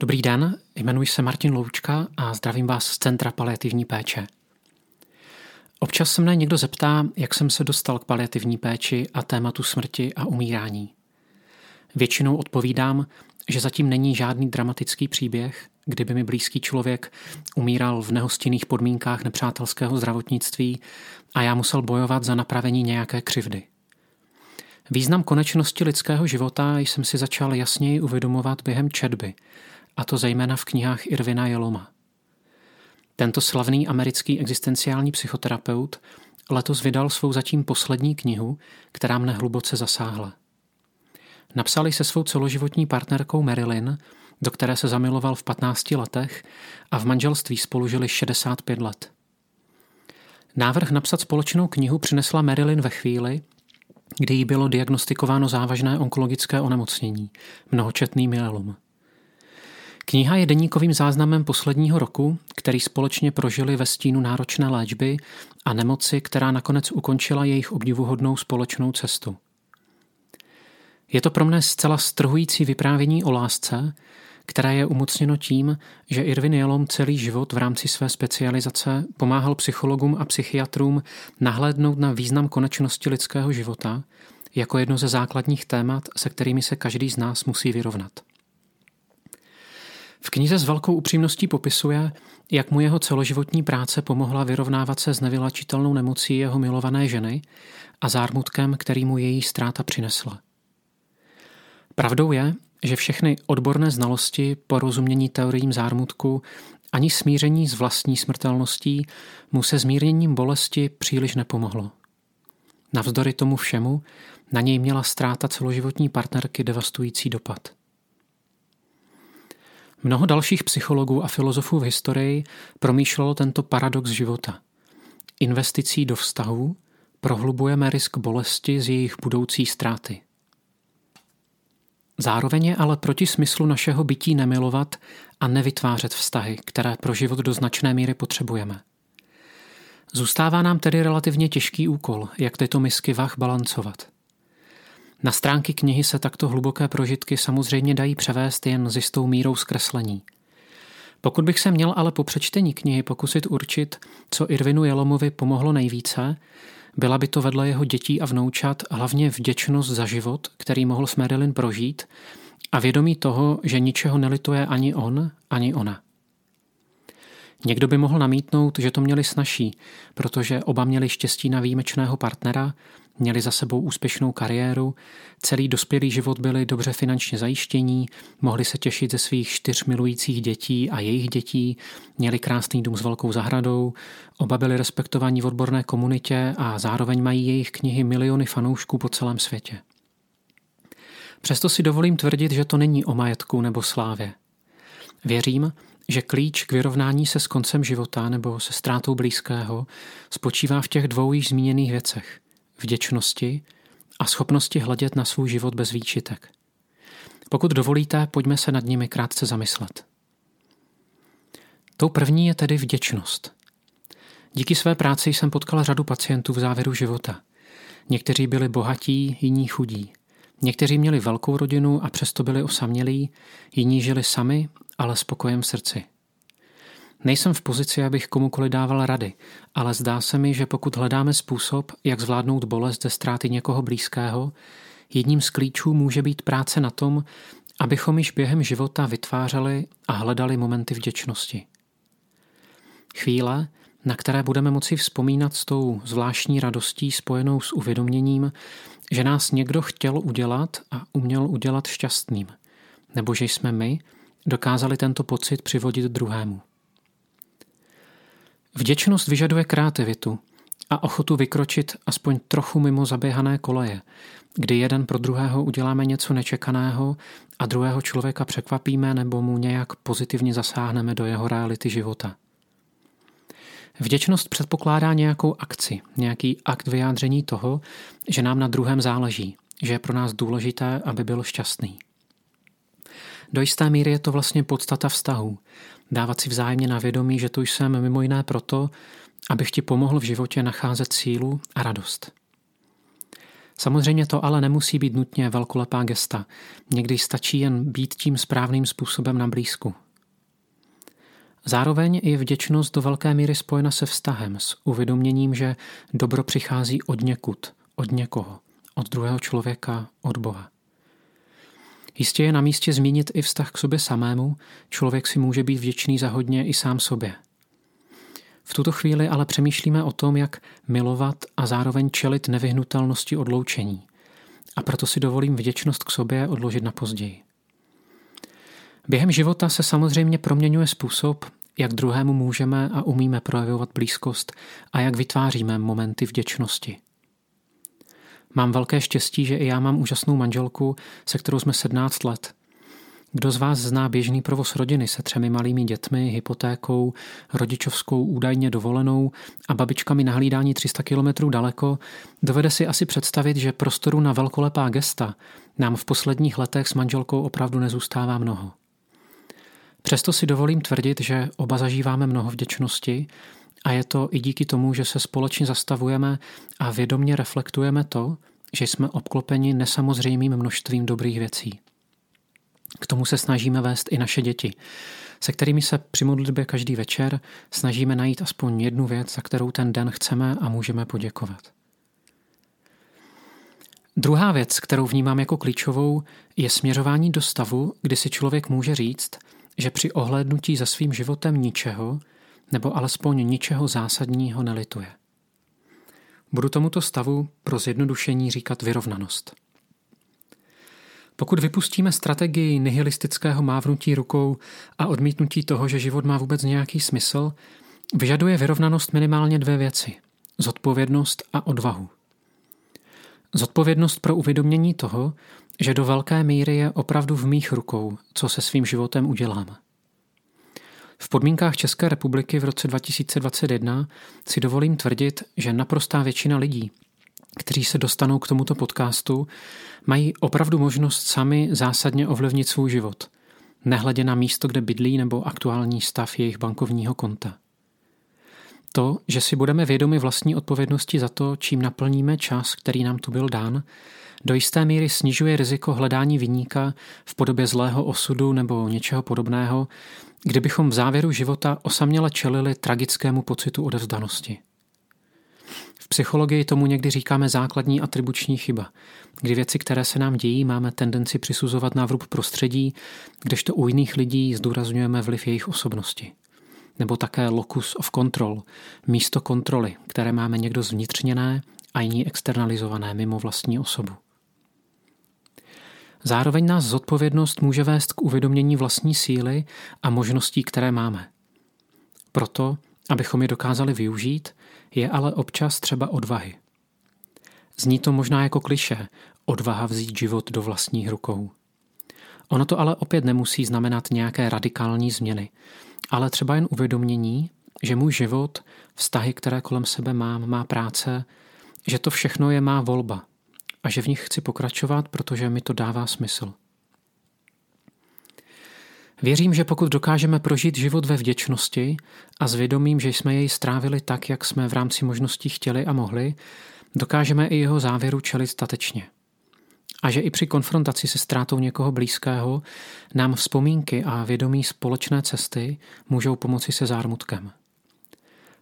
Dobrý den, jmenuji se Martin Loučka a zdravím vás z Centra paliativní péče. Občas se mne někdo zeptá, jak jsem se dostal k paliativní péči a tématu smrti a umírání. Většinou odpovídám, že zatím není žádný dramatický příběh, kdyby mi blízký člověk umíral v nehostinných podmínkách nepřátelského zdravotnictví a já musel bojovat za napravení nějaké křivdy. Význam konečnosti lidského života jsem si začal jasněji uvědomovat během četby, a to zejména v knihách Irvina Jeloma. Tento slavný americký existenciální psychoterapeut letos vydal svou zatím poslední knihu, která mne hluboce zasáhla. Napsali se svou celoživotní partnerkou Marilyn, do které se zamiloval v 15 letech a v manželství spolu žili 65 let. Návrh napsat společnou knihu přinesla Marilyn ve chvíli, kdy jí bylo diagnostikováno závažné onkologické onemocnění, mnohočetný myelom. Kniha je deníkovým záznamem posledního roku, který společně prožili ve stínu náročné léčby a nemoci, která nakonec ukončila jejich obdivuhodnou společnou cestu. Je to pro mne zcela strhující vyprávění o lásce, které je umocněno tím, že Irvin Jalom celý život v rámci své specializace pomáhal psychologům a psychiatrům nahlédnout na význam konečnosti lidského života jako jedno ze základních témat, se kterými se každý z nás musí vyrovnat. V knize s velkou upřímností popisuje, jak mu jeho celoživotní práce pomohla vyrovnávat se s nevylačitelnou nemocí jeho milované ženy a zármutkem, který mu její ztráta přinesla. Pravdou je, že všechny odborné znalosti, porozumění teoriím zármutku ani smíření s vlastní smrtelností mu se zmírněním bolesti příliš nepomohlo. Navzdory tomu všemu na něj měla ztráta celoživotní partnerky devastující dopad. Mnoho dalších psychologů a filozofů v historii promýšlelo tento paradox života. Investicí do vztahů prohlubujeme risk bolesti z jejich budoucí ztráty. Zároveň je ale proti smyslu našeho bytí nemilovat a nevytvářet vztahy, které pro život do značné míry potřebujeme. Zůstává nám tedy relativně těžký úkol, jak tyto misky vah balancovat. Na stránky knihy se takto hluboké prožitky samozřejmě dají převést jen s jistou mírou zkreslení. Pokud bych se měl ale po přečtení knihy pokusit určit, co Irvinu Jelomovi pomohlo nejvíce, byla by to vedle jeho dětí a vnoučat hlavně vděčnost za život, který mohl s Marilyn prožít a vědomí toho, že ničeho nelituje ani on, ani ona. Někdo by mohl namítnout, že to měli snažší, protože oba měli štěstí na výjimečného partnera, měli za sebou úspěšnou kariéru, celý dospělý život byli dobře finančně zajištění, mohli se těšit ze svých čtyř milujících dětí a jejich dětí, měli krásný dům s velkou zahradou, oba byli respektovaní v odborné komunitě a zároveň mají jejich knihy miliony fanoušků po celém světě. Přesto si dovolím tvrdit, že to není o majetku nebo slávě. Věřím, že klíč k vyrovnání se s koncem života nebo se ztrátou blízkého spočívá v těch dvou již zmíněných věcech – vděčnosti a schopnosti hledět na svůj život bez výčitek. Pokud dovolíte, pojďme se nad nimi krátce zamyslet. Tou první je tedy vděčnost. Díky své práci jsem potkal řadu pacientů v závěru života. Někteří byli bohatí, jiní chudí. Někteří měli velkou rodinu a přesto byli osamělí, jiní žili sami, ale spokojem v srdci. Nejsem v pozici, abych komukoli dával rady, ale zdá se mi, že pokud hledáme způsob, jak zvládnout bolest ze ztráty někoho blízkého, jedním z klíčů může být práce na tom, abychom již během života vytvářeli a hledali momenty vděčnosti. Chvíle, na které budeme moci vzpomínat s tou zvláštní radostí spojenou s uvědoměním, že nás někdo chtěl udělat a uměl udělat šťastným, nebo že jsme my dokázali tento pocit přivodit druhému. Vděčnost vyžaduje kreativitu a ochotu vykročit aspoň trochu mimo zaběhané koleje, kdy jeden pro druhého uděláme něco nečekaného a druhého člověka překvapíme nebo mu nějak pozitivně zasáhneme do jeho reality života. Vděčnost předpokládá nějakou akci, nějaký akt vyjádření toho, že nám na druhém záleží, že je pro nás důležité, aby byl šťastný. Do jisté míry je to vlastně podstata vztahu. Dávat si vzájemně na vědomí, že tu jsem mimo jiné proto, abych ti pomohl v životě nacházet sílu a radost. Samozřejmě to ale nemusí být nutně velkolepá gesta. Někdy stačí jen být tím správným způsobem na blízku. Zároveň je vděčnost do velké míry spojena se vztahem, s uvědoměním, že dobro přichází od někud, od někoho, od druhého člověka, od Boha. Jistě je na místě zmínit i vztah k sobě samému, člověk si může být vděčný za hodně i sám sobě. V tuto chvíli ale přemýšlíme o tom, jak milovat a zároveň čelit nevyhnutelnosti odloučení. A proto si dovolím vděčnost k sobě odložit na později. Během života se samozřejmě proměňuje způsob, jak druhému můžeme a umíme projevovat blízkost a jak vytváříme momenty vděčnosti. Mám velké štěstí, že i já mám úžasnou manželku, se kterou jsme 17 let. Kdo z vás zná běžný provoz rodiny se třemi malými dětmi, hypotékou, rodičovskou údajně dovolenou a babičkami na hlídání 300 kilometrů daleko, dovede si asi představit, že prostoru na velkolepá gesta nám v posledních letech s manželkou opravdu nezůstává mnoho. Přesto si dovolím tvrdit, že oba zažíváme mnoho vděčnosti a je to i díky tomu, že se společně zastavujeme a vědomně reflektujeme to, že jsme obklopeni nesamozřejmým množstvím dobrých věcí. K tomu se snažíme vést i naše děti, se kterými se při modlitbě každý večer snažíme najít aspoň jednu věc, za kterou ten den chceme a můžeme poděkovat. Druhá věc, kterou vnímám jako klíčovou, je směřování do stavu, kdy si člověk může říct, že při ohlédnutí za svým životem ničeho, nebo alespoň ničeho zásadního nelituje. Budu tomuto stavu pro zjednodušení říkat vyrovnanost. Pokud vypustíme strategii nihilistického mávnutí rukou a odmítnutí toho, že život má vůbec nějaký smysl, vyžaduje vyrovnanost minimálně dvě věci. Zodpovědnost a odvahu. Zodpovědnost pro uvědomění toho, že do velké míry je opravdu v mých rukou, co se svým životem udělám. V podmínkách České republiky v roce 2021 si dovolím tvrdit, že naprostá většina lidí, kteří se dostanou k tomuto podcastu, mají opravdu možnost sami zásadně ovlivnit svůj život, nehledě na místo, kde bydlí nebo aktuální stav jejich bankovního konta. To, že si budeme vědomi vlastní odpovědnosti za to, čím naplníme čas, který nám tu byl dán, do jisté míry snižuje riziko hledání vyníka v podobě zlého osudu nebo něčeho podobného, kdybychom v závěru života osaměle čelili tragickému pocitu odevzdanosti. V psychologii tomu někdy říkáme základní atribuční chyba, kdy věci, které se nám dějí, máme tendenci přisuzovat na vrub prostředí, kdežto u jiných lidí zdůrazňujeme vliv jejich osobnosti. Nebo také locus of control, místo kontroly, které máme někdo zvnitřněné a jiní externalizované mimo vlastní osobu. Zároveň nás zodpovědnost může vést k uvědomění vlastní síly a možností, které máme. Proto, abychom je dokázali využít, je ale občas třeba odvahy. Zní to možná jako kliše, odvaha vzít život do vlastních rukou. Ono to ale opět nemusí znamenat nějaké radikální změny, ale třeba jen uvědomění, že můj život, vztahy, které kolem sebe mám, má práce, že to všechno je má volba a že v nich chci pokračovat, protože mi to dává smysl. Věřím, že pokud dokážeme prožít život ve vděčnosti a s vědomím, že jsme jej strávili tak, jak jsme v rámci možností chtěli a mohli, dokážeme i jeho závěru čelit statečně. A že i při konfrontaci se ztrátou někoho blízkého nám vzpomínky a vědomí společné cesty můžou pomoci se zármutkem.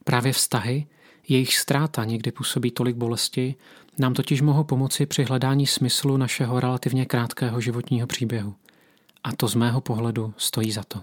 Právě vztahy, jejich ztráta někdy působí tolik bolesti, nám totiž mohou pomoci při hledání smyslu našeho relativně krátkého životního příběhu. A to z mého pohledu stojí za to.